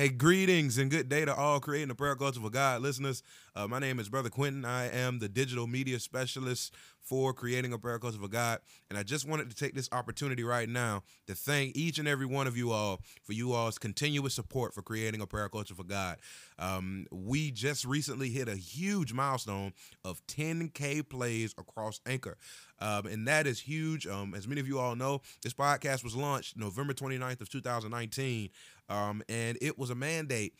Hey, greetings and good day to all creating the prayer culture for God listeners. Uh, my name is Brother Quentin. I am the digital media specialist for creating a prayer culture for God. And I just wanted to take this opportunity right now to thank each and every one of you all for you all's continuous support for creating a prayer culture for God. Um, we just recently hit a huge milestone of 10K plays across Anchor. Um, and that is huge. Um, as many of you all know, this podcast was launched November 29th of 2019. Um, and it was a mandate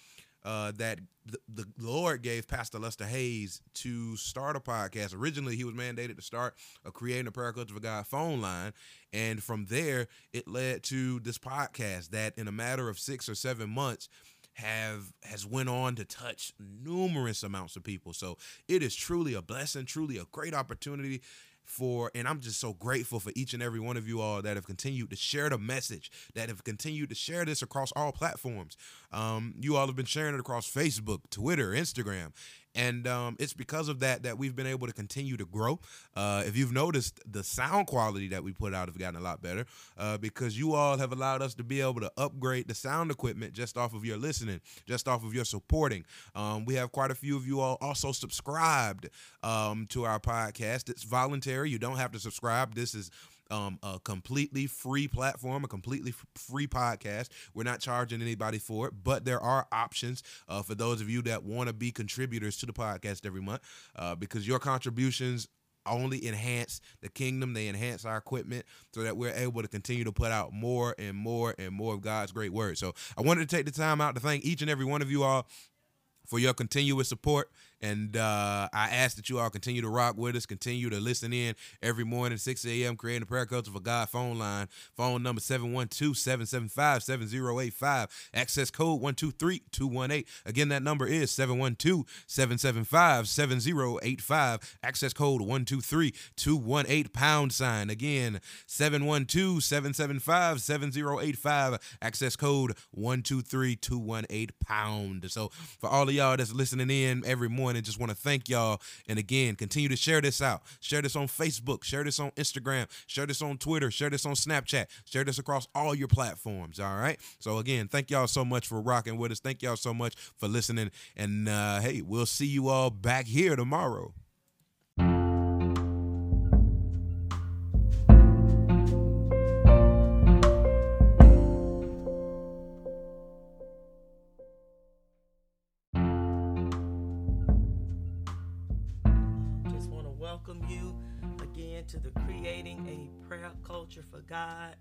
uh, that the, the, Lord gave Pastor Lester Hayes to start a podcast. Originally, he was mandated to start a Creating a Prayer Culture for God phone line. And from there, it led to this podcast that in a matter of six or seven months, have has went on to touch numerous amounts of people so it is truly a blessing truly a great opportunity for, and I'm just so grateful for each and every one of you all that have continued to share the message, that have continued to share this across all platforms. Um, you all have been sharing it across Facebook, Twitter, Instagram, and um, it's because of that that we've been able to continue to grow. Uh, if you've noticed, the sound quality that we put out have gotten a lot better uh, because you all have allowed us to be able to upgrade the sound equipment just off of your listening, just off of your supporting. Um, we have quite a few of you all also subscribed um, to our podcast. It's voluntary; you don't have to subscribe. This is um, a completely free platform, a completely f- free podcast. We're not charging anybody for it, but there are options uh, for those of you that want to be contributors to the podcast every month uh, because your contributions only enhance the kingdom. They enhance our equipment so that we're able to continue to put out more and more and more of God's great word. So I wanted to take the time out to thank each and every one of you all for your continuous support and uh, I ask that you all continue to rock with us, continue to listen in every morning, 6 a.m., creating a prayer culture for God phone line. Phone number 712 775 7085. Access code 123218. Again, that number is 712 775 7085. Access code 123218 pound sign. Again, 712 775 7085. Access code 123218 pound. So, for all of y'all that's listening in every morning, and just want to thank y'all. And again, continue to share this out. Share this on Facebook. Share this on Instagram. Share this on Twitter. Share this on Snapchat. Share this across all your platforms. All right. So again, thank y'all so much for rocking with us. Thank y'all so much for listening. And uh, hey, we'll see you all back here tomorrow. God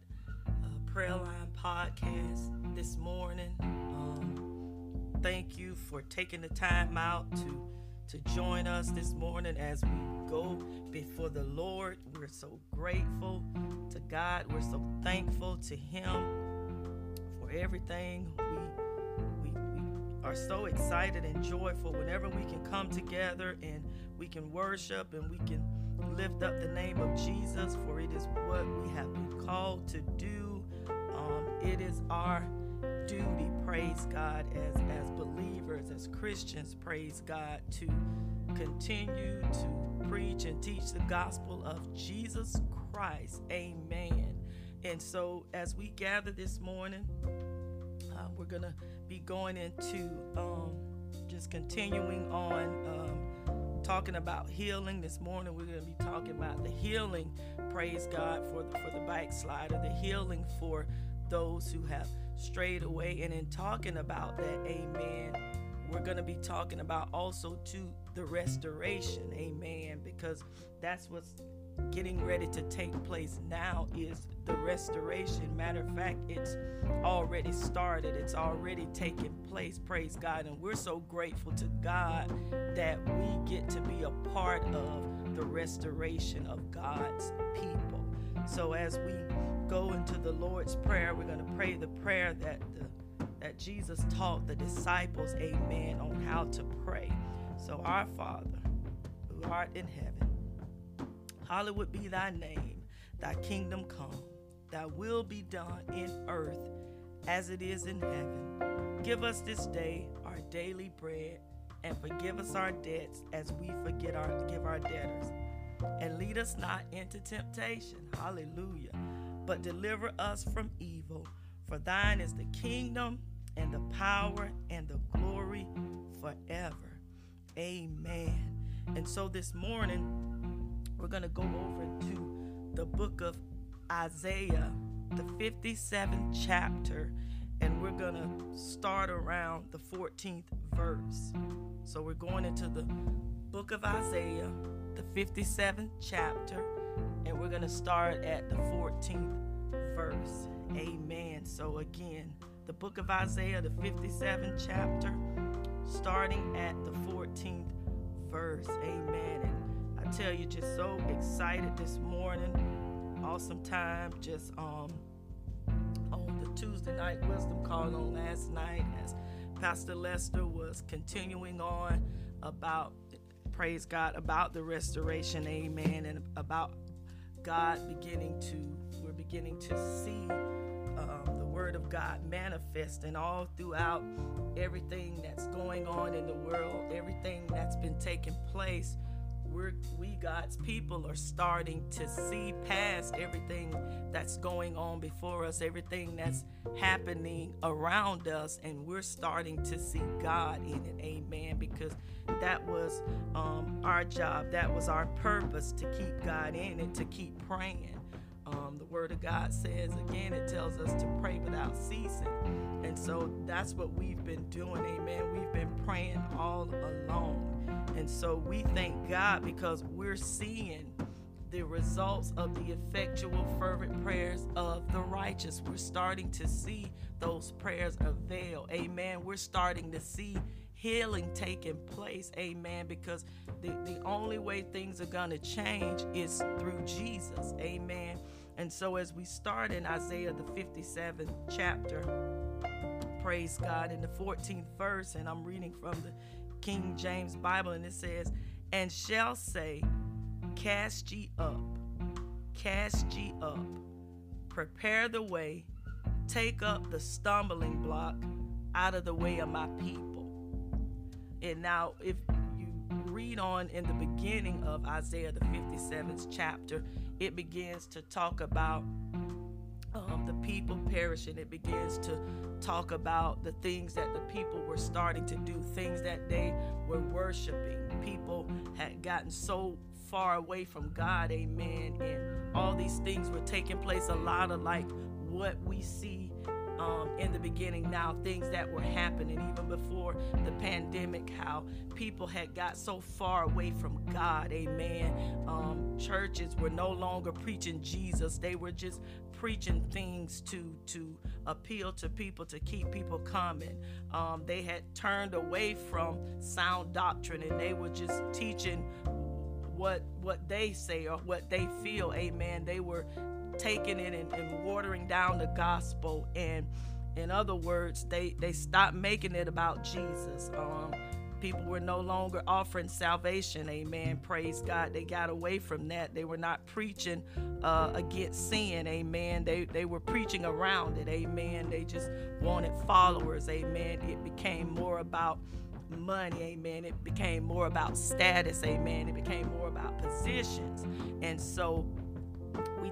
uh, Prayer Line podcast this morning. Um, thank you for taking the time out to to join us this morning as we go before the Lord. We're so grateful to God. We're so thankful to Him for everything. We, we, we are so excited and joyful whenever we can come together and we can worship and we can lift up the name of Jesus, for it is what we have been called to do. Um, it is our duty, praise God, as, as believers, as Christians, praise God, to continue to preach and teach the gospel of Jesus Christ. Amen. And so, as we gather this morning, uh, we're going to be going into um, just continuing on. Um, talking about healing this morning. We're going to be talking about the healing, praise God, for the, for the backslider, the healing for those who have strayed away. And in talking about that, amen, we're going to be talking about also to the restoration, amen, because that's what's getting ready to take place now is the restoration. Matter of fact, it's already started, it's already taking place. Praise God. And we're so grateful to God that we get to be a part of the restoration of God's people. So as we go into the Lord's Prayer, we're going to pray the prayer that the that Jesus taught the disciples, amen, on how to pray. So, our Father, who art in heaven, Hallowed be thy name, thy kingdom come, thy will be done in earth as it is in heaven. Give us this day our daily bread, and forgive us our debts as we forget our give our debtors. And lead us not into temptation. Hallelujah. But deliver us from evil. For thine is the kingdom and the power and the glory forever. Amen. And so this morning, we're going to go over to the book of Isaiah, the 57th chapter, and we're going to start around the 14th verse. So we're going into the book of Isaiah, the 57th chapter, and we're going to start at the 14th verse. Amen. So again, the book of Isaiah, the 57th chapter, starting at the 14th verse. Amen. And Tell you, just so excited this morning. Awesome time. Just um on the Tuesday night wisdom call on last night as Pastor Lester was continuing on about praise God about the restoration, amen, and about God beginning to we're beginning to see um, the Word of God manifesting all throughout everything that's going on in the world, everything that's been taking place. We're, we, God's people, are starting to see past everything that's going on before us, everything that's happening around us, and we're starting to see God in it. Amen. Because that was um, our job, that was our purpose to keep God in it, to keep praying. Um, the Word of God says again, it tells us to pray without ceasing. And so that's what we've been doing, amen. We've been praying all along. And so we thank God because we're seeing the results of the effectual, fervent prayers of the righteous. We're starting to see those prayers avail, amen. We're starting to see healing taking place, amen, because the, the only way things are going to change is through Jesus, amen. And so, as we start in Isaiah, the 57th chapter, praise God, in the 14th verse, and I'm reading from the King James Bible, and it says, And shall say, Cast ye up, cast ye up, prepare the way, take up the stumbling block out of the way of my people. And now, if you read on in the beginning of Isaiah, the 57th chapter, it begins to talk about um, the people perish and It begins to talk about the things that the people were starting to do, things that they were worshiping. People had gotten so far away from God, amen, and all these things were taking place. A lot of like what we see um, in the beginning now, things that were happening even before the pandemic, how people had got so far away from God, amen. Um, churches were no longer preaching Jesus, they were just preaching things to, to appeal to people, to keep people coming. Um, they had turned away from sound doctrine and they were just teaching what what they say or what they feel amen they were taking it and, and watering down the gospel. And in other words they they stopped making it about jesus. Um, people were no longer offering salvation. Amen. Praise god. They got away from that. They were not preaching uh, against sin. Amen. They they were preaching around it. Amen. They just wanted followers. Amen. It became more about money. Amen. It became more about status. Amen. It became more about positions. And so we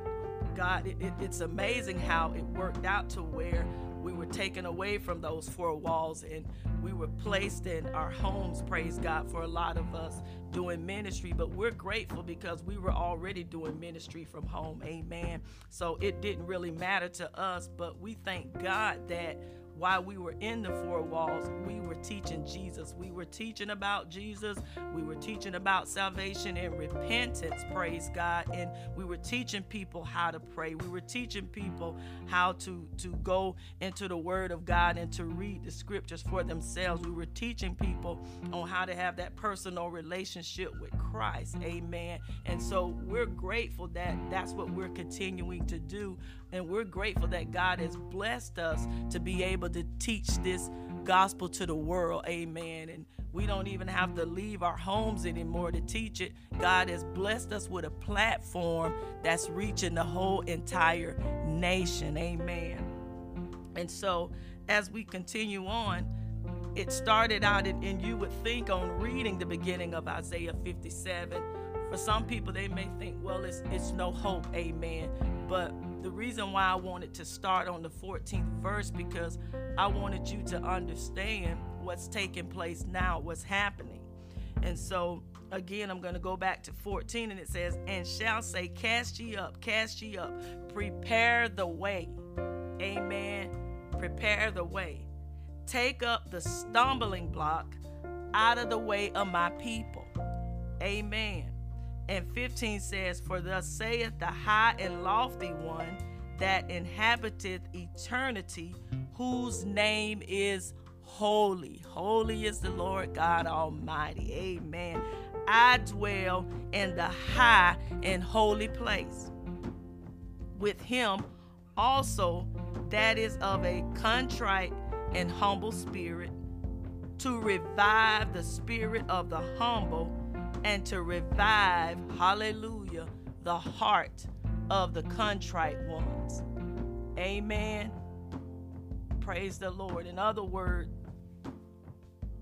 God, it, it, it's amazing how it worked out to where we were taken away from those four walls and we were placed in our homes, praise God, for a lot of us doing ministry. But we're grateful because we were already doing ministry from home, amen. So it didn't really matter to us, but we thank God that while we were in the four walls, we were teaching Jesus. We were teaching about Jesus. We were teaching about salvation and repentance, praise God. And we were teaching people how to pray. We were teaching people how to, to go into the Word of God and to read the scriptures for themselves. We were teaching people on how to have that personal relationship with Christ. Amen. And so we're grateful that that's what we're continuing to do and we're grateful that God has blessed us to be able to teach this gospel to the world. Amen. And we don't even have to leave our homes anymore to teach it. God has blessed us with a platform that's reaching the whole entire nation. Amen. And so as we continue on, it started out, and, you would think on reading the beginning of Isaiah 57. For some people, they may think, well, it's, it's no hope. Amen. But the reason why I wanted to start on the 14th verse because I wanted you to understand what's taking place now, what's happening. And so again, I'm going to go back to 14 and it says, And shall say, Cast ye up, cast ye up, prepare the way. Amen. Prepare the way. Take up the stumbling block out of the way of my people. Amen. And 15 says, For thus saith the high and lofty one that inhabiteth eternity, whose name is holy. Holy is the Lord God Almighty. Amen. I dwell in the high and holy place. With him also that is of a contrite and humble spirit, to revive the spirit of the humble and to revive, hallelujah, the heart of the contrite ones. Amen. Praise the Lord. In other words,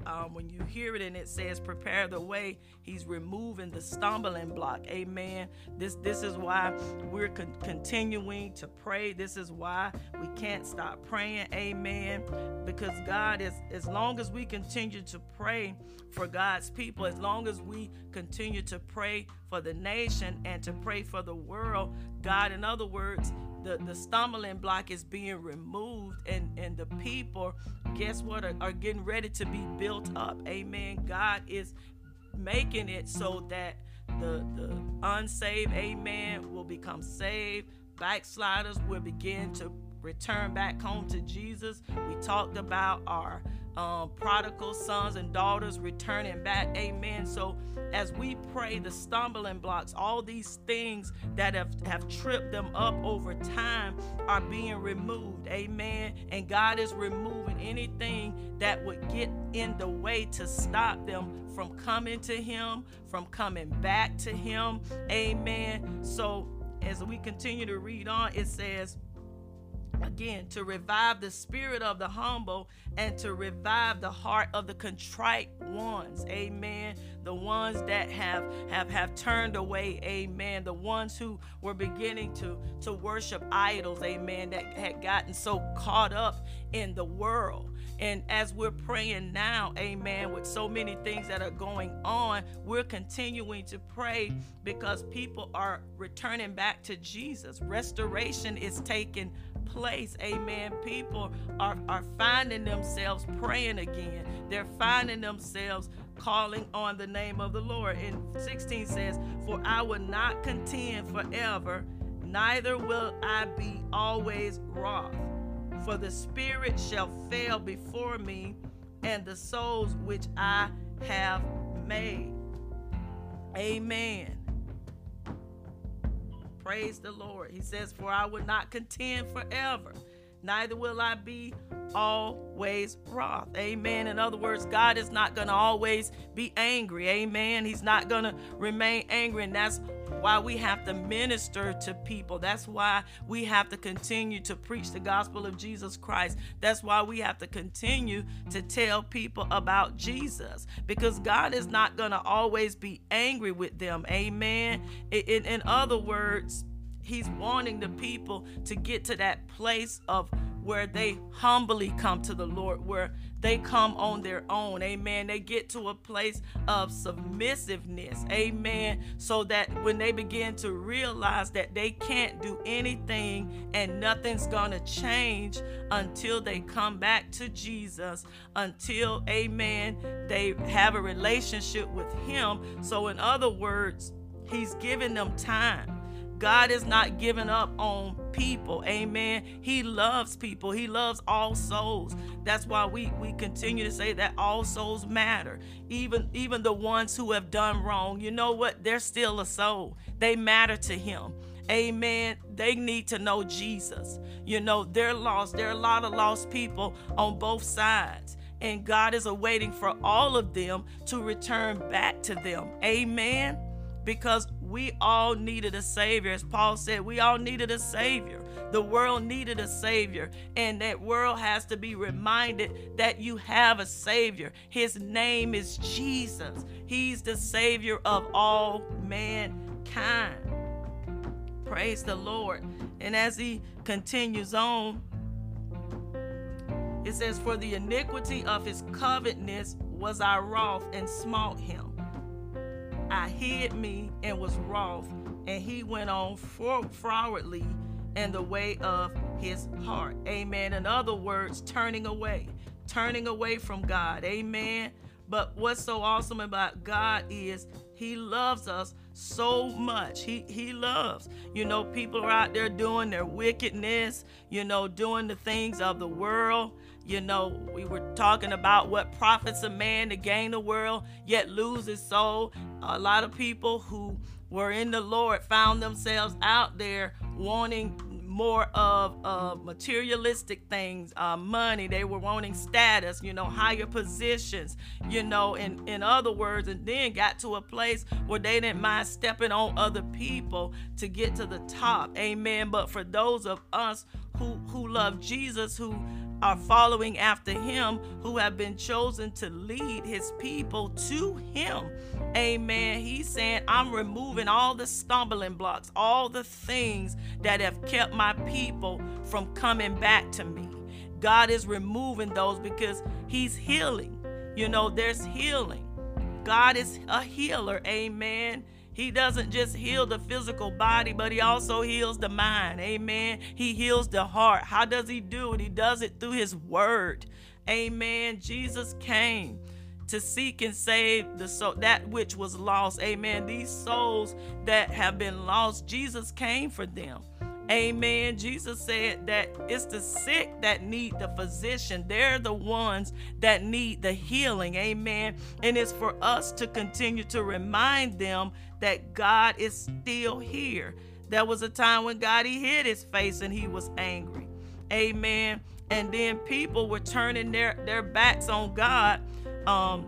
um, when you hear it and it says prepare the way he's removing the stumbling block. Amen. This this is why we're con- continuing to pray. This is why we can't stop praying. Amen. Because god is as long as we continue to pray for god's people as long as we continue to pray for the nation and to pray for the world god in other words the, the stumbling block is being removed and, and the people, guess what, are, are getting ready to be built up. Amen. God is making it so that the, the unsaved, amen, will become saved. Backsliders will begin to return back home to Jesus. We talked about our um, prodigal sons and daughters returning back. Amen. So as we pray, the stumbling blocks, all these things that have, have tripped them up over time are being removed. Amen. And God is removing anything that would get in the way to stop them from coming to Him, from coming back to Him. Amen. So as we continue to read on, it says, again to revive the spirit of the humble and to revive the heart of the contrite ones. Amen. The ones that have have have turned away. Amen. The ones who were beginning to to worship idols. Amen. That had gotten so caught up in the world. And as we're praying now, amen, with so many things that are going on, we're continuing to pray because people are returning back to Jesus. Restoration is taking place. Amen. People are, are finding themselves praying again. They're finding themselves calling on the name of the Lord. And 16 says, For I will not contend forever, neither will I be always wroth. For the spirit shall fail before me, and the souls which I have made. Amen. Praise the Lord. He says, For I will not contend forever, neither will I be always wroth. Amen. In other words, God is not going to always be angry. Amen. He's not going to remain angry. And that's why we have to minister to people. That's why we have to continue to preach the gospel of Jesus Christ. That's why we have to continue to tell people about Jesus because God is not going to always be angry with them. Amen. In, in other words, He's wanting the people to get to that place of where they humbly come to the Lord, where they come on their own. Amen. They get to a place of submissiveness. Amen. So that when they begin to realize that they can't do anything and nothing's going to change until they come back to Jesus, until, amen, they have a relationship with Him. So, in other words, He's giving them time. God is not giving up on people. Amen. He loves people. He loves all souls. That's why we we continue to say that all souls matter. Even even the ones who have done wrong. You know what? They're still a soul. They matter to him. Amen. They need to know Jesus. You know, they're lost. There are a lot of lost people on both sides. And God is awaiting for all of them to return back to them. Amen. Because we all needed a savior. As Paul said, we all needed a savior. The world needed a savior. And that world has to be reminded that you have a savior. His name is Jesus. He's the savior of all mankind. Praise the Lord. And as he continues on, it says, For the iniquity of his covetousness was I wroth and smote him. I hid me and was wroth, and he went on forwardly in the way of his heart. Amen. In other words, turning away, turning away from God. Amen. But what's so awesome about God is he loves us so much. He he loves. You know, people are out there doing their wickedness, you know, doing the things of the world. You know, we were talking about what profits a man to gain the world, yet lose his soul. A lot of people who were in the Lord found themselves out there wanting more of uh, materialistic things, uh, money. They were wanting status, you know, higher positions, you know, in, in other words, and then got to a place where they didn't mind stepping on other people to get to the top. Amen. But for those of us who, who love Jesus, who are following after him, who have been chosen to lead his people to him. Amen. He's saying, I'm removing all the stumbling blocks, all the things that have kept my people from coming back to me. God is removing those because he's healing. You know, there's healing. God is a healer. Amen. He doesn't just heal the physical body, but he also heals the mind. Amen. He heals the heart. How does he do it? He does it through his word. Amen. Jesus came to seek and save the soul that which was lost. Amen. These souls that have been lost, Jesus came for them. Amen. Jesus said that it's the sick that need the physician. They're the ones that need the healing. Amen. And it's for us to continue to remind them that God is still here. There was a time when God he hid his face and he was angry. Amen. And then people were turning their, their backs on God. Um,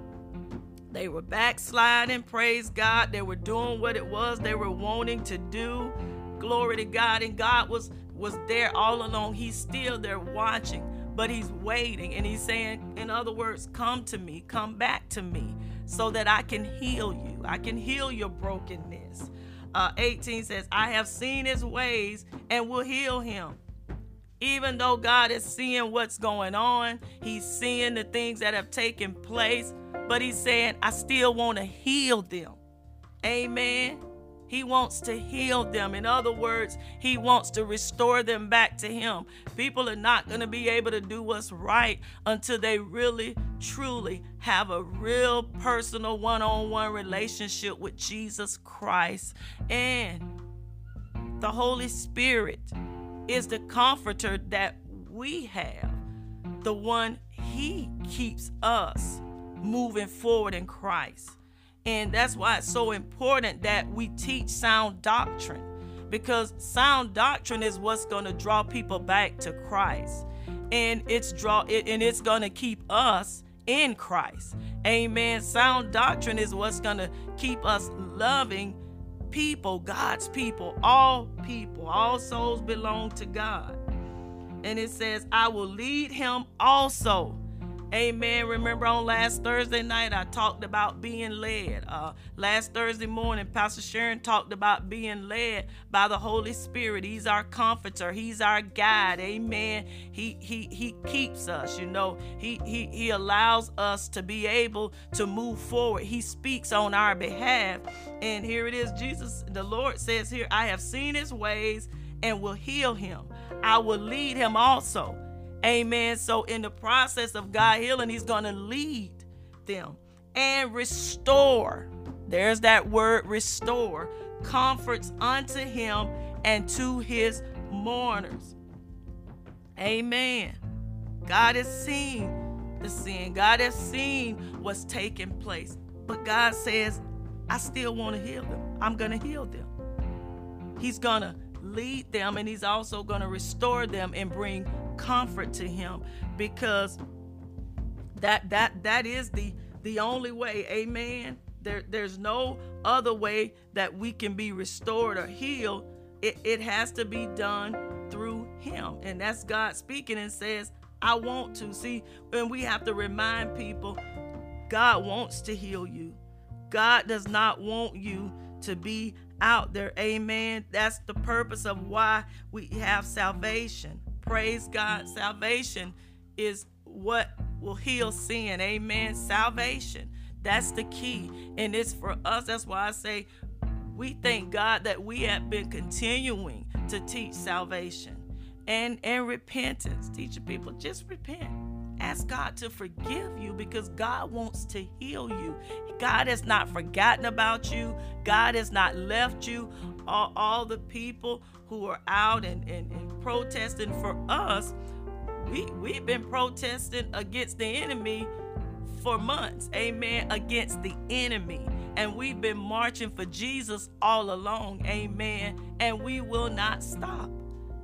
they were backsliding, praise God. They were doing what it was they were wanting to do. Glory to God. And God was was there all along. He's still there watching, but he's waiting. And he's saying, in other words, come to me, come back to me, so that I can heal you. I can heal your brokenness. Uh, 18 says, I have seen his ways and will heal him. Even though God is seeing what's going on, he's seeing the things that have taken place, but he's saying, I still want to heal them. Amen. He wants to heal them. In other words, He wants to restore them back to Him. People are not going to be able to do what's right until they really, truly have a real personal one on one relationship with Jesus Christ. And the Holy Spirit is the comforter that we have, the one He keeps us moving forward in Christ. And that's why it's so important that we teach sound doctrine because sound doctrine is what's going to draw people back to Christ. And it's draw it and it's going to keep us in Christ. Amen. Sound doctrine is what's going to keep us loving people, God's people, all people, all souls belong to God. And it says, I will lead him also Amen. Remember on last Thursday night, I talked about being led. Uh, last Thursday morning, Pastor Sharon talked about being led by the Holy Spirit. He's our comforter. He's our guide. Amen. He he he keeps us. You know, he he he allows us to be able to move forward. He speaks on our behalf. And here it is. Jesus, the Lord says here, I have seen his ways and will heal him. I will lead him also. Amen. So, in the process of God healing, He's going to lead them and restore. There's that word restore. Comforts unto Him and to His mourners. Amen. God has seen the sin, God has seen what's taking place. But God says, I still want to heal them. I'm going to heal them. He's going to lead them and He's also going to restore them and bring comfort to him because that that that is the the only way amen there there's no other way that we can be restored or healed it, it has to be done through him and that's god speaking and says i want to see and we have to remind people god wants to heal you god does not want you to be out there. Amen. That's the purpose of why we have salvation. Praise God. Salvation is what will heal sin. Amen. Salvation. That's the key. And it's for us. That's why I say we thank God that we have been continuing to teach salvation and, and repentance. Teaching people just repent. Ask God to forgive you because God wants to heal you. God has not forgotten about you. God has not left you. All, all the people who are out and, and, and protesting for us, we, we've been protesting against the enemy for months. Amen. Against the enemy. And we've been marching for Jesus all along. Amen. And we will not stop.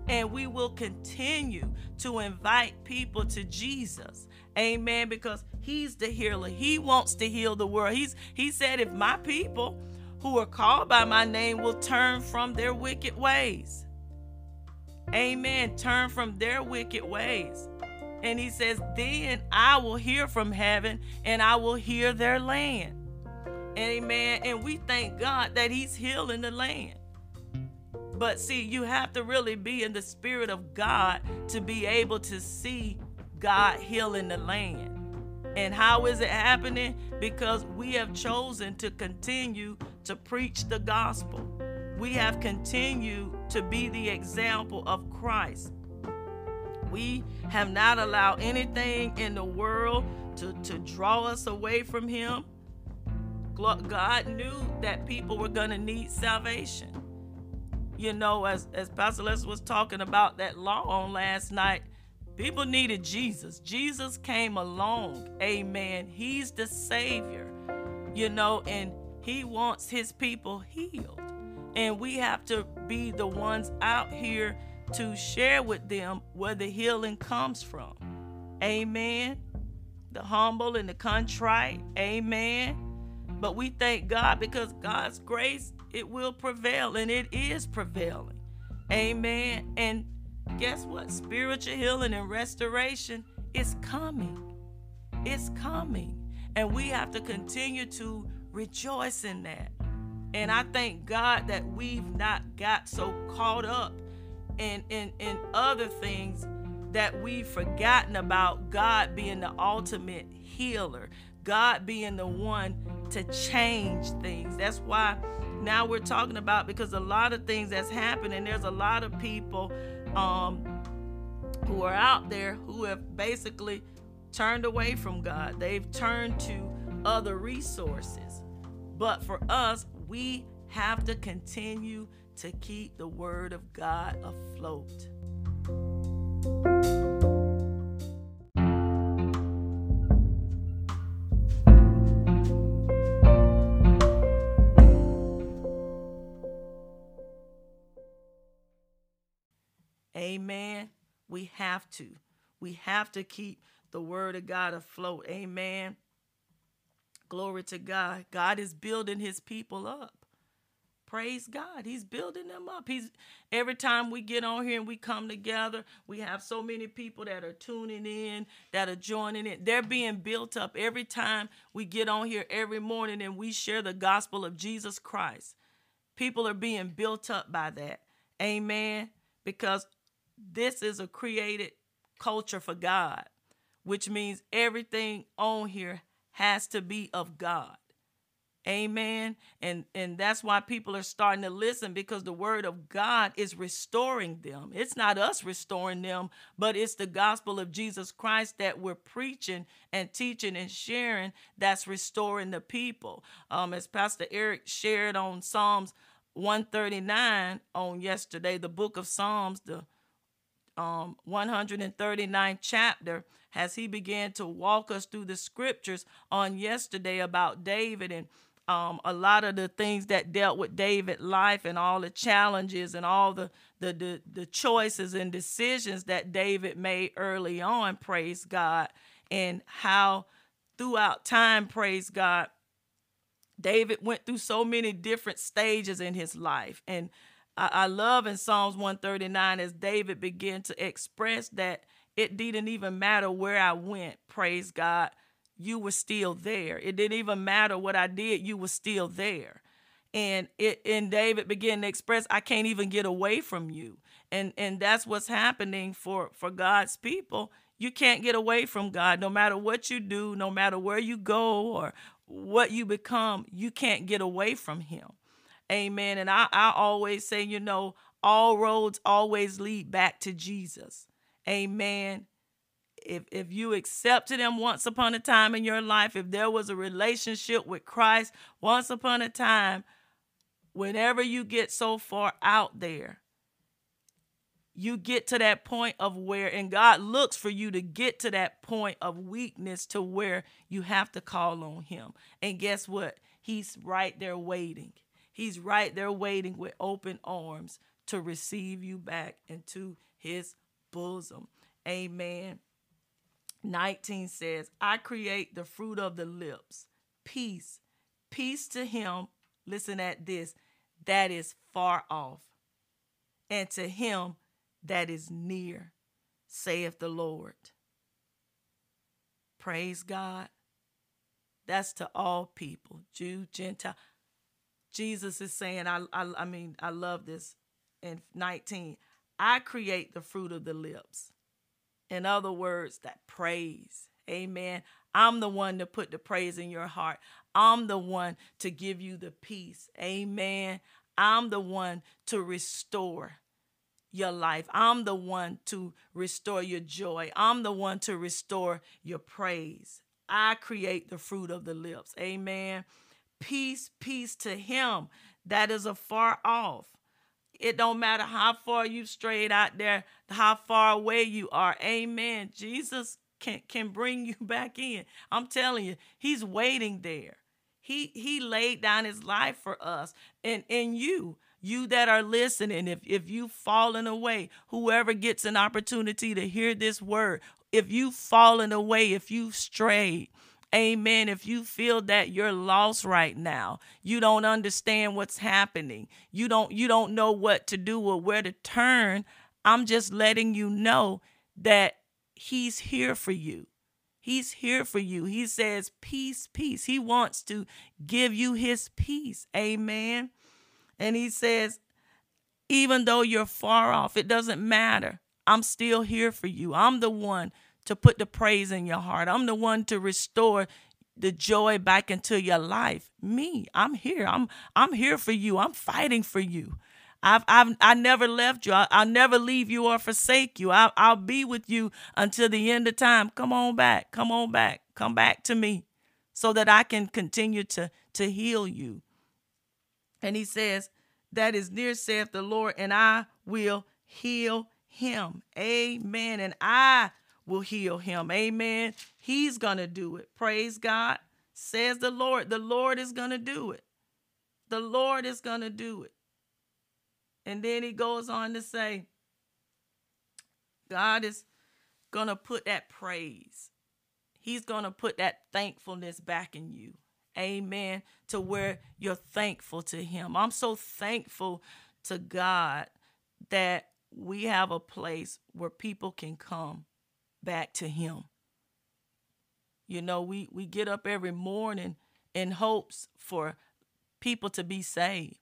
And we will continue to invite people to Jesus. Amen. Because he's the healer. He wants to heal the world. He's he said, if my people who are called by my name will turn from their wicked ways. Amen. Turn from their wicked ways. And he says, Then I will hear from heaven and I will hear their land. Amen. And we thank God that he's healing the land. But see, you have to really be in the spirit of God to be able to see God healing the land. And how is it happening? Because we have chosen to continue to preach the gospel. We have continued to be the example of Christ. We have not allowed anything in the world to, to draw us away from Him. God knew that people were going to need salvation you know, as as Pastor Les was talking about that law on last night, people needed Jesus. Jesus came along. Amen. He's the Savior, you know, and He wants His people healed. And we have to be the ones out here to share with them where the healing comes from. Amen. The humble and the contrite. Amen. But we thank God because God's grace it will prevail and it is prevailing. Amen. And guess what? Spiritual healing and restoration is coming. It's coming. And we have to continue to rejoice in that. And I thank God that we've not got so caught up in, in, in other things that we've forgotten about God being the ultimate healer, God being the one to change things. That's why now we're talking about because a lot of things that's happening there's a lot of people um, who are out there who have basically turned away from god. They've turned to other resources. But for us we have to continue to keep the word of god afloat Amen. We have to. We have to keep the word of God afloat. Amen. Glory to God. God is building his people up. Praise God. He's building them up. He's every time we get on here and we come together, we have so many people that are tuning in, that are joining it. They're being built up every time we get on here every morning and we share the gospel of Jesus Christ. People are being built up by that. Amen. Because this is a created culture for God, which means everything on here has to be of God. Amen. And and that's why people are starting to listen because the word of God is restoring them. It's not us restoring them, but it's the gospel of Jesus Christ that we're preaching and teaching and sharing that's restoring the people. Um as Pastor Eric shared on Psalms 139 on yesterday, the book of Psalms, the um, 139th chapter as he began to walk us through the scriptures on yesterday about David and um, a lot of the things that dealt with David's life and all the challenges and all the, the, the, the choices and decisions that David made early on, praise God, and how throughout time, praise God, David went through so many different stages in his life. And I, I love in Psalms 139 as David began to express that it didn't even matter where I went, praise God, you were still there. It didn't even matter what I did, you were still there. and it and David began to express, I can't even get away from you. And and that's what's happening for for God's people. You can't get away from God no matter what you do, no matter where you go or what you become, you can't get away from him. Amen. And I, I always say, you know, all roads always lead back to Jesus. Amen. If if you accepted him once upon a time in your life, if there was a relationship with Christ once upon a time, whenever you get so far out there, you get to that point of where, and God looks for you to get to that point of weakness to where you have to call on Him. And guess what? He's right there waiting. He's right there waiting with open arms to receive you back into His bosom. Amen. 19 says, I create the fruit of the lips, peace, peace to Him. Listen at this that is far off, and to him that is near, saith the Lord. Praise God. That's to all people, Jew, Gentile. Jesus is saying, I, I, I mean, I love this in 19. I create the fruit of the lips. In other words, that praise. Amen. I'm the one to put the praise in your heart. I'm the one to give you the peace. Amen. I'm the one to restore your life. I'm the one to restore your joy. I'm the one to restore your praise. I create the fruit of the lips. Amen. Peace, peace to him that is afar off. It don't matter how far you've strayed out there, how far away you are. Amen. Jesus can, can bring you back in. I'm telling you, he's waiting there. He he laid down his life for us. And and you, you that are listening, if if you've fallen away, whoever gets an opportunity to hear this word, if you've fallen away, if you've strayed, Amen. If you feel that you're lost right now, you don't understand what's happening. You don't you don't know what to do or where to turn. I'm just letting you know that he's here for you. He's here for you. He says, Peace, peace. He wants to give you his peace. Amen. And he says, Even though you're far off, it doesn't matter. I'm still here for you. I'm the one to put the praise in your heart. I'm the one to restore the joy back into your life. Me, I'm here. I'm I'm here for you. I'm fighting for you. I've, I've I never left you. I, will never leave you or forsake you. I, I'll be with you until the end of time. Come on back. Come on back. Come back to me so that I can continue to, to heal you. And he says, That is near, saith the Lord, and I will heal him. Amen. And I will heal him. Amen. He's going to do it. Praise God. Says the Lord. The Lord is going to do it. The Lord is going to do it. And then he goes on to say, God is going to put that praise. He's going to put that thankfulness back in you. Amen. To where you're thankful to Him. I'm so thankful to God that we have a place where people can come back to Him. You know, we, we get up every morning in hopes for people to be saved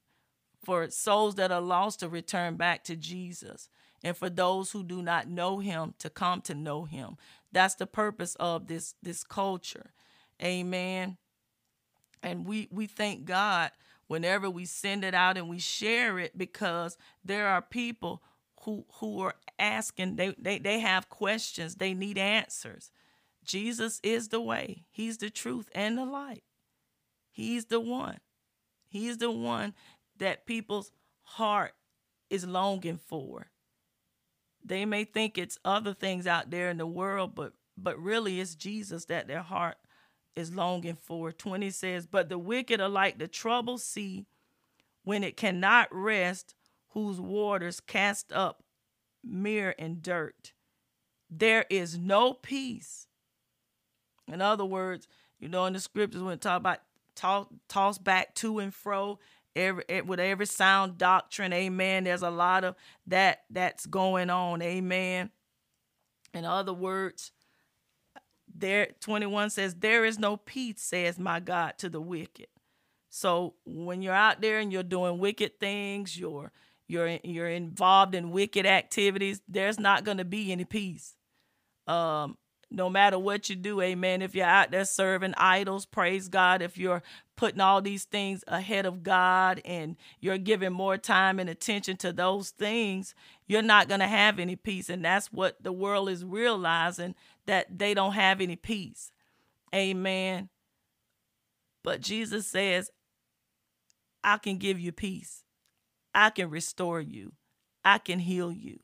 for souls that are lost to return back to Jesus, and for those who do not know him to come to know him. That's the purpose of this this culture. Amen. And we we thank God whenever we send it out and we share it because there are people who who are asking they they, they have questions, they need answers. Jesus is the way. He's the truth and the light. He's the one. He's the one that people's heart is longing for. They may think it's other things out there in the world, but but really it's Jesus that their heart is longing for. 20 says, But the wicked are like the troubled sea when it cannot rest, whose waters cast up mire and dirt. There is no peace. In other words, you know, in the scriptures when it talk about toss, toss back to and fro, every with every sound doctrine amen there's a lot of that that's going on amen in other words there 21 says there is no peace says my god to the wicked So when you're out there and you're doing wicked things, you're you're you're involved in wicked activities, there's not going to be any peace. Um, no matter what you do, amen. If you're out there serving idols, praise God. If you're putting all these things ahead of God and you're giving more time and attention to those things, you're not going to have any peace. And that's what the world is realizing that they don't have any peace. Amen. But Jesus says, I can give you peace. I can restore you. I can heal you.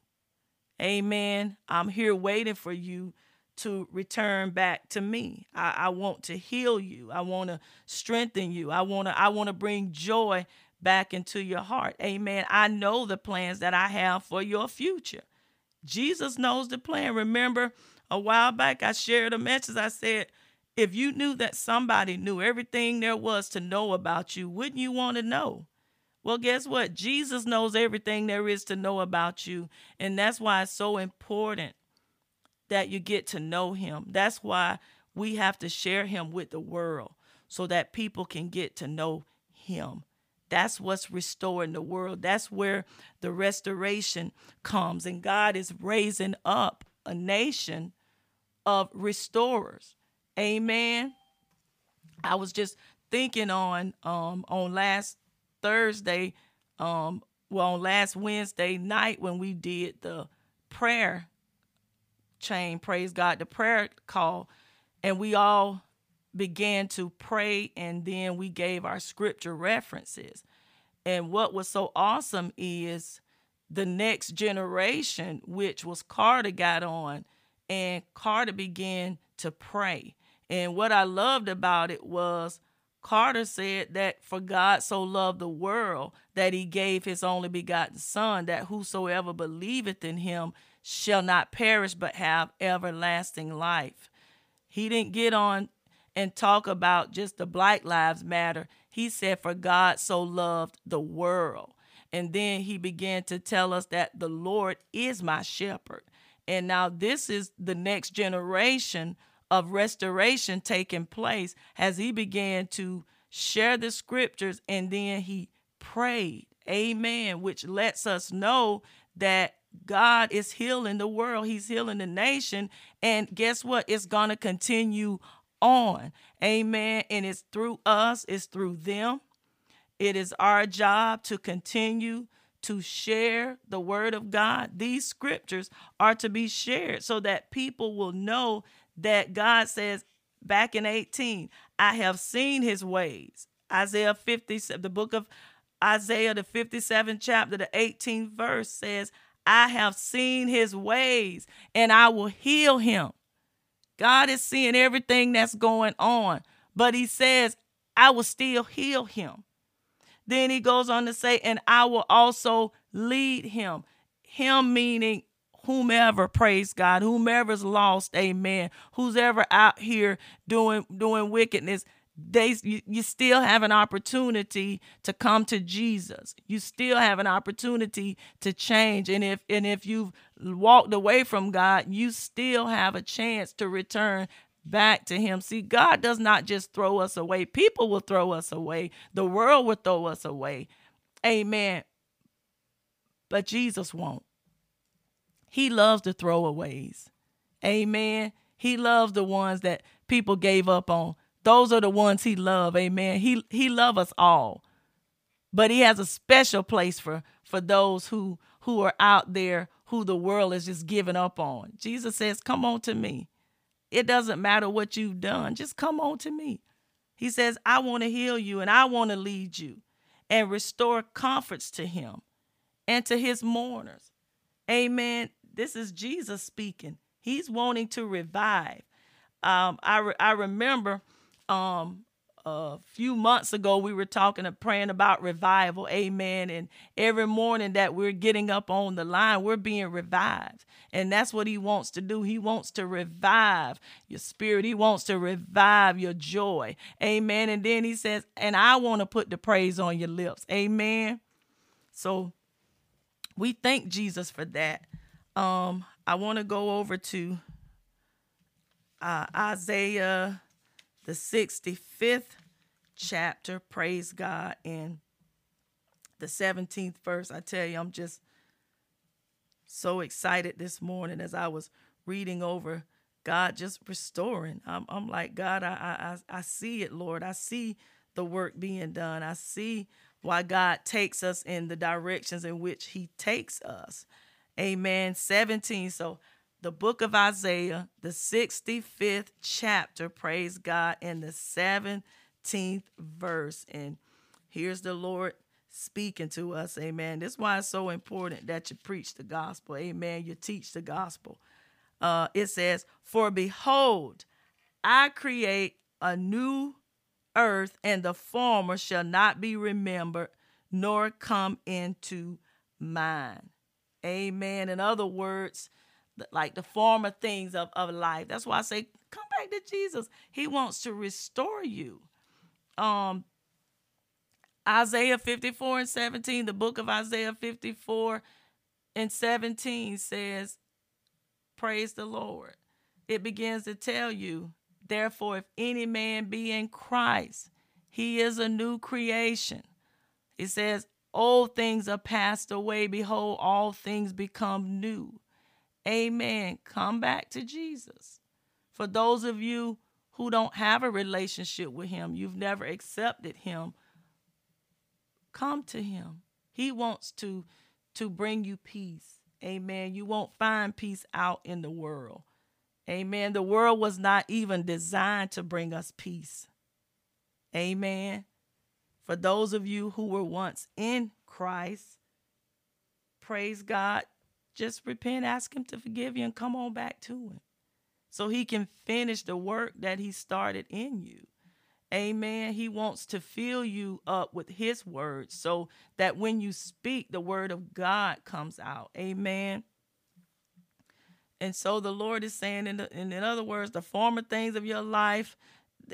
Amen. I'm here waiting for you to return back to me. I, I want to heal you. I want to strengthen you. I want to I want to bring joy back into your heart. Amen. I know the plans that I have for your future. Jesus knows the plan. Remember a while back I shared a message. I said, if you knew that somebody knew everything there was to know about you, wouldn't you want to know? Well, guess what? Jesus knows everything there is to know about you. And that's why it's so important that you get to know him. That's why we have to share him with the world so that people can get to know him. That's what's restoring the world. That's where the restoration comes. And God is raising up a nation of restorers. Amen. I was just thinking on um on last Thursday, um well on last Wednesday night when we did the prayer chain, praise God, the prayer call, and we all began to pray and then we gave our scripture references. And what was so awesome is the next generation, which was Carter, got on and Carter began to pray. And what I loved about it was Carter said that for God so loved the world that he gave his only begotten Son, that whosoever believeth in him shall not perish but have everlasting life. He didn't get on and talk about just the Black Lives Matter. He said, For God so loved the world. And then he began to tell us that the Lord is my shepherd. And now this is the next generation of restoration taking place as he began to share the scriptures and then he prayed. Amen. Which lets us know that God is healing the world, He's healing the nation. And guess what? It's going to continue on. Amen. And it's through us, it's through them. It is our job to continue to share the word of God. These scriptures are to be shared so that people will know that God says back in 18, I have seen his ways. Isaiah 50, the book of Isaiah, the 57th chapter, the 18th verse says, I have seen his ways and I will heal him. God is seeing everything that's going on, but he says, I will still heal him. Then he goes on to say, and I will also lead him. Him meaning whomever, praise God, whomever's lost, amen. Who's ever out here doing doing wickedness, they you, you still have an opportunity to come to Jesus. You still have an opportunity to change. And if and if you've walked away from God, you still have a chance to return back to him. See, God does not just throw us away. People will throw us away. The world will throw us away. Amen. But Jesus won't. He loves the throwaways. Amen. He loves the ones that people gave up on. Those are the ones he love. Amen. He he love us all. But he has a special place for for those who who are out there who the world is just giving up on. Jesus says, "Come on to me." It doesn't matter what you've done. Just come on to me. He says, "I want to heal you and I want to lead you and restore comforts to him and to his mourners." Amen. This is Jesus speaking. He's wanting to revive. Um, I re- I remember um a few months ago we were talking and praying about revival amen and every morning that we're getting up on the line we're being revived. And that's what he wants to do. He wants to revive your spirit. He wants to revive your joy amen. And then he says and i want to put the praise on your lips amen. So we thank jesus for that um i want to go over to uh, isaiah the 65th chapter. Praise God. And the 17th verse, I tell you, I'm just so excited this morning as I was reading over God just restoring. I'm, I'm like, God, I, I, I see it, Lord. I see the work being done. I see why God takes us in the directions in which He takes us. Amen. 17. So the book of Isaiah, the 65th chapter, praise God, in the 17th verse. And here's the Lord speaking to us. Amen. This is why it's so important that you preach the gospel. Amen. You teach the gospel. Uh, it says, For behold, I create a new earth, and the former shall not be remembered, nor come into mind. Amen. In other words, like the former things of, of life. That's why I say, come back to Jesus. He wants to restore you. Um, Isaiah 54 and 17, the book of Isaiah 54 and 17 says, Praise the Lord. It begins to tell you, therefore, if any man be in Christ, he is a new creation. It says, Old things are passed away. Behold, all things become new. Amen. Come back to Jesus. For those of you who don't have a relationship with Him, you've never accepted Him, come to Him. He wants to, to bring you peace. Amen. You won't find peace out in the world. Amen. The world was not even designed to bring us peace. Amen. For those of you who were once in Christ, praise God, just repent, ask Him to forgive you, and come on back to Him so He can finish the work that He started in you. Amen. He wants to fill you up with His word so that when you speak, the word of God comes out. Amen. And so the Lord is saying, in, the, in other words, the former things of your life,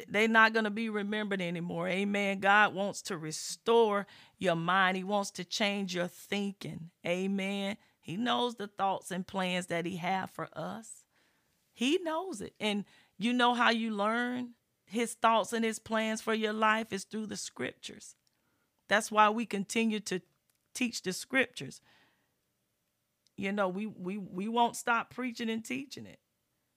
they're not going to be remembered anymore. Amen. God wants to restore your mind, He wants to change your thinking. Amen. He knows the thoughts and plans that He have for us. He knows it. And you know how you learn his thoughts and his plans for your life is through the scriptures. That's why we continue to teach the scriptures. You know, we we we won't stop preaching and teaching it.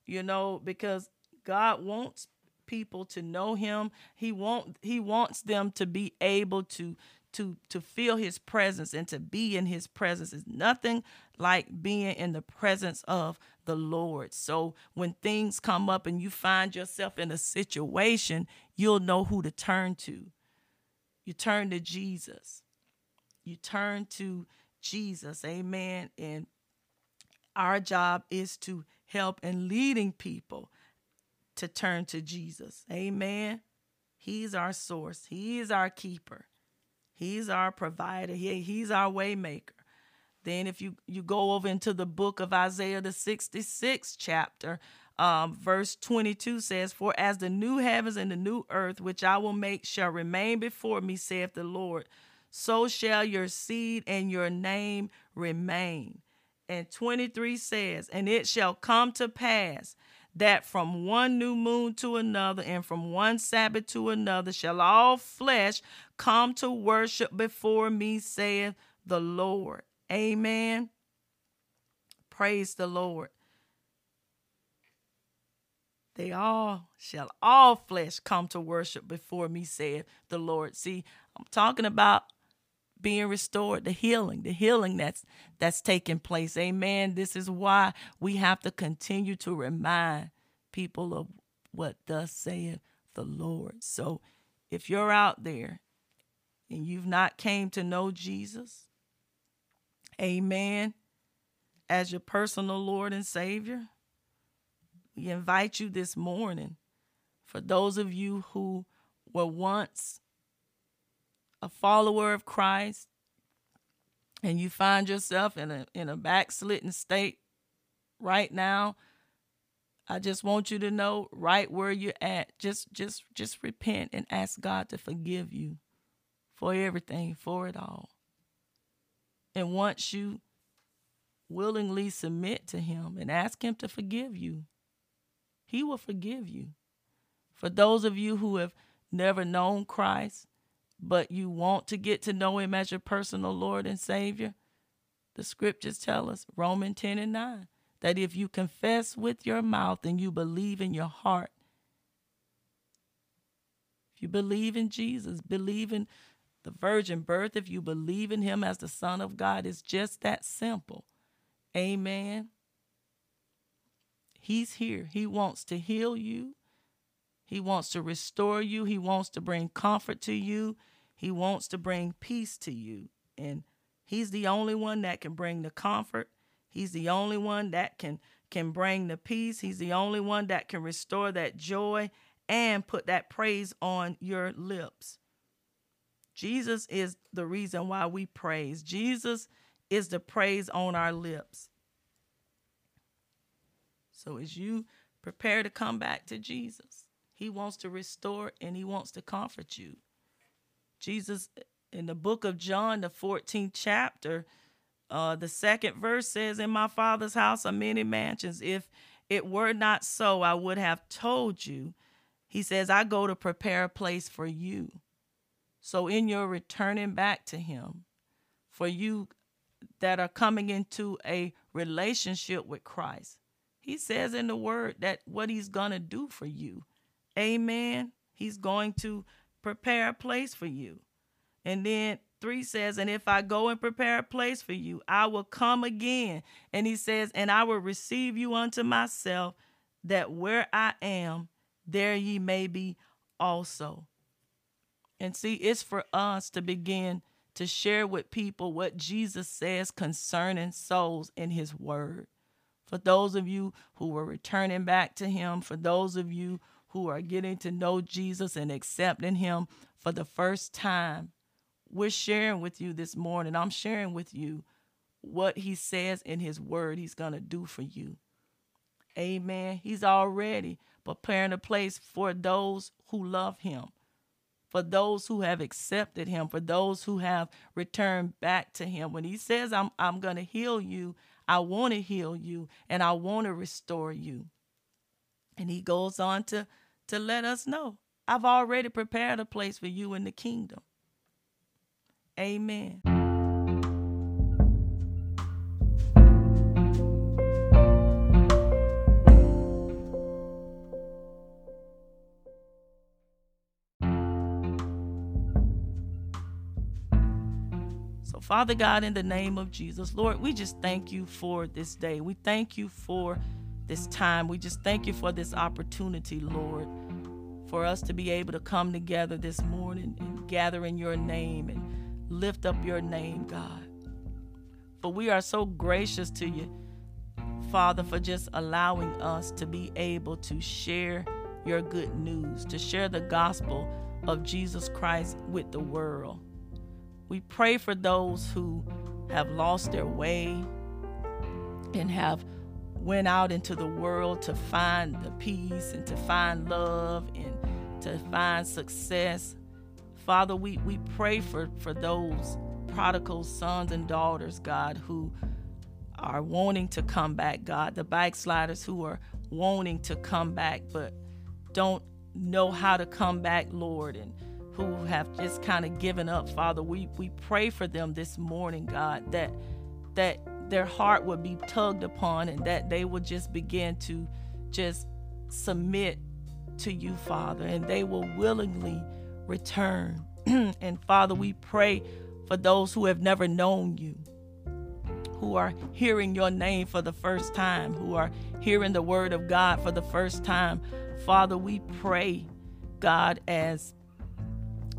You know, because God wants people to know him. He want he wants them to be able to to to feel his presence and to be in his presence is nothing like being in the presence of the Lord. So when things come up and you find yourself in a situation, you'll know who to turn to. You turn to Jesus. You turn to Jesus. Amen. And our job is to help and leading people to turn to Jesus. Amen. He's our source. He is our keeper. He's our provider. He, he's our waymaker. Then if you, you go over into the book of Isaiah, the 66th chapter, um, verse 22 says, For as the new heavens and the new earth, which I will make, shall remain before me, saith the Lord, so shall your seed and your name remain. And 23 says, And it shall come to pass that from one new moon to another and from one Sabbath to another shall all flesh come to worship before me, saith the Lord. Amen. Praise the Lord. They all shall all flesh come to worship before me, saith the Lord. See, I'm talking about being restored, the healing, the healing that's that's taking place. Amen. This is why we have to continue to remind people of what thus saith the Lord. So if you're out there and you've not came to know Jesus, Amen. As your personal Lord and Savior, we invite you this morning for those of you who were once a follower of Christ and you find yourself in a in a backslidden state right now I just want you to know right where you're at just just just repent and ask God to forgive you for everything for it all and once you willingly submit to Him and ask Him to forgive you, He will forgive you. For those of you who have never known Christ, but you want to get to know him as your personal Lord and Savior, the scriptures tell us, Romans 10 and 9, that if you confess with your mouth and you believe in your heart, if you believe in Jesus, believe in the virgin birth, if you believe in him as the Son of God, it's just that simple. Amen. He's here. He wants to heal you. He wants to restore you. He wants to bring comfort to you. He wants to bring peace to you. And he's the only one that can bring the comfort. He's the only one that can can bring the peace. He's the only one that can restore that joy and put that praise on your lips. Jesus is the reason why we praise. Jesus is the praise on our lips. So as you prepare to come back to Jesus, he wants to restore and he wants to comfort you. Jesus in the book of John, the 14th chapter, uh, the second verse says, In my father's house are many mansions. If it were not so, I would have told you. He says, I go to prepare a place for you. So, in your returning back to Him, for you that are coming into a relationship with Christ, He says in the Word that what He's going to do for you. Amen. He's going to prepare a place for you. And then 3 says, And if I go and prepare a place for you, I will come again. And he says, And I will receive you unto myself, that where I am, there ye may be also. And see, it's for us to begin to share with people what Jesus says concerning souls in his word. For those of you who were returning back to him, for those of you who are getting to know Jesus and accepting Him for the first time, we're sharing with you this morning. I'm sharing with you what He says in His Word He's going to do for you. Amen. He's already preparing a place for those who love Him, for those who have accepted Him, for those who have returned back to Him. When He says, I'm, I'm going to heal you, I want to heal you, and I want to restore you. And He goes on to to let us know I've already prepared a place for you in the kingdom. Amen. So, Father God, in the name of Jesus, Lord, we just thank you for this day. We thank you for this time. We just thank you for this opportunity, Lord, for us to be able to come together this morning and gather in your name and lift up your name, God. For we are so gracious to you, Father, for just allowing us to be able to share your good news, to share the gospel of Jesus Christ with the world. We pray for those who have lost their way and have went out into the world to find the peace and to find love and to find success. Father, we, we pray for, for those prodigal sons and daughters, God, who are wanting to come back, God, the backsliders who are wanting to come back but don't know how to come back, Lord, and who have just kind of given up, Father. We we pray for them this morning, God, that that their heart would be tugged upon and that they would just begin to just submit to you, Father, and they will willingly return. and Father, we pray for those who have never known you, who are hearing your name for the first time, who are hearing the word of God for the first time. Father, we pray, God, as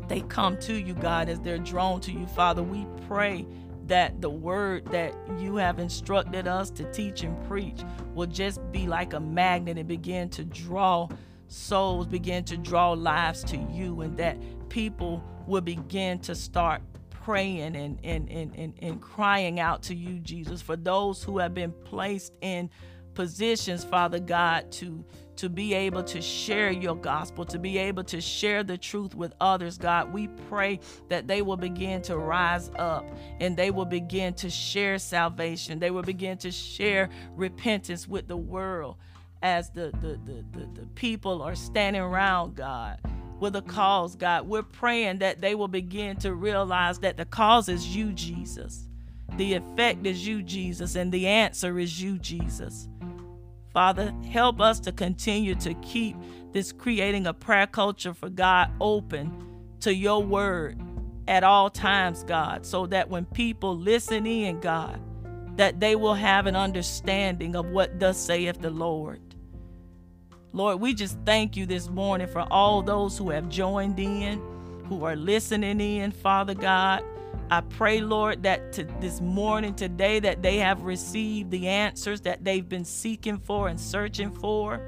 they come to you, God, as they're drawn to you, Father, we pray that the word that you have instructed us to teach and preach will just be like a magnet and begin to draw souls, begin to draw lives to you, and that people will begin to start praying and, and, and, and, and crying out to you, Jesus, for those who have been placed in positions, Father God, to to be able to share your gospel, to be able to share the truth with others, God. We pray that they will begin to rise up and they will begin to share salvation. They will begin to share repentance with the world as the, the, the, the, the people are standing around, God, with a cause, God. We're praying that they will begin to realize that the cause is you, Jesus. The effect is you, Jesus, and the answer is you, Jesus. Father, help us to continue to keep this creating a prayer culture for God open to your word at all times, God, so that when people listen in, God, that they will have an understanding of what thus saith the Lord. Lord, we just thank you this morning for all those who have joined in, who are listening in, Father God. I pray, Lord, that to this morning, today, that they have received the answers that they've been seeking for and searching for.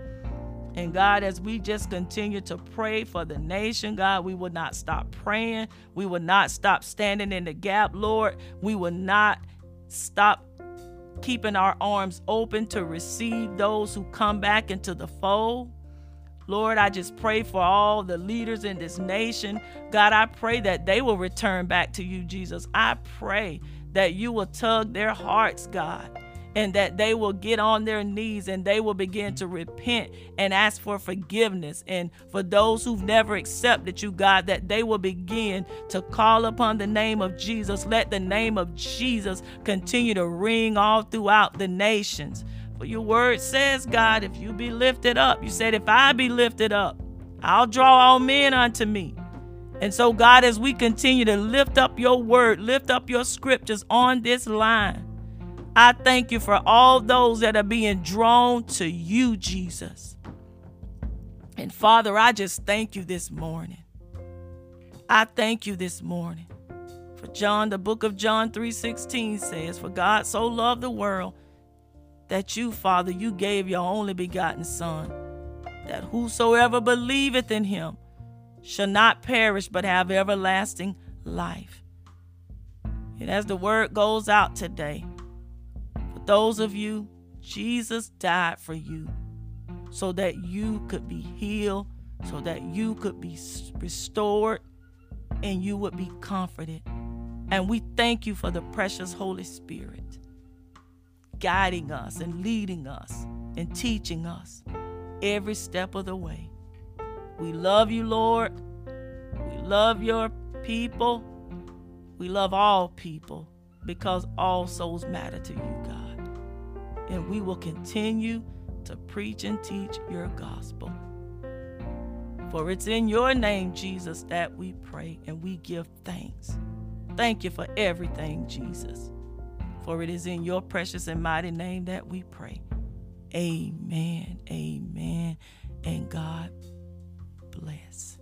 And God, as we just continue to pray for the nation, God, we will not stop praying. We will not stop standing in the gap, Lord. We will not stop keeping our arms open to receive those who come back into the fold. Lord, I just pray for all the leaders in this nation. God, I pray that they will return back to you, Jesus. I pray that you will tug their hearts, God and that they will get on their knees and they will begin to repent and ask for forgiveness. And for those who've never accepted you, God, that they will begin to call upon the name of Jesus. Let the name of Jesus continue to ring all throughout the nations. For your word says, God, if you be lifted up, you said, if I be lifted up, I'll draw all men unto me. And so, God, as we continue to lift up your word, lift up your scriptures on this line, I thank you for all those that are being drawn to you, Jesus. And Father, I just thank you this morning. I thank you this morning. For John, the book of John 3:16 says, For God so loved the world that you, Father, you gave your only begotten Son, that whosoever believeth in him shall not perish but have everlasting life. And as the word goes out today, for those of you, Jesus died for you so that you could be healed, so that you could be restored, and you would be comforted. And we thank you for the precious Holy Spirit guiding us and leading us and teaching us every step of the way. We love you, Lord. We love your people. We love all people because all souls matter to you, God and we will continue to preach and teach your gospel. For it's in your name, Jesus, that we pray and we give thanks. Thank you for everything, Jesus. For it is in your precious and mighty name that we pray. Amen, amen, and God bless.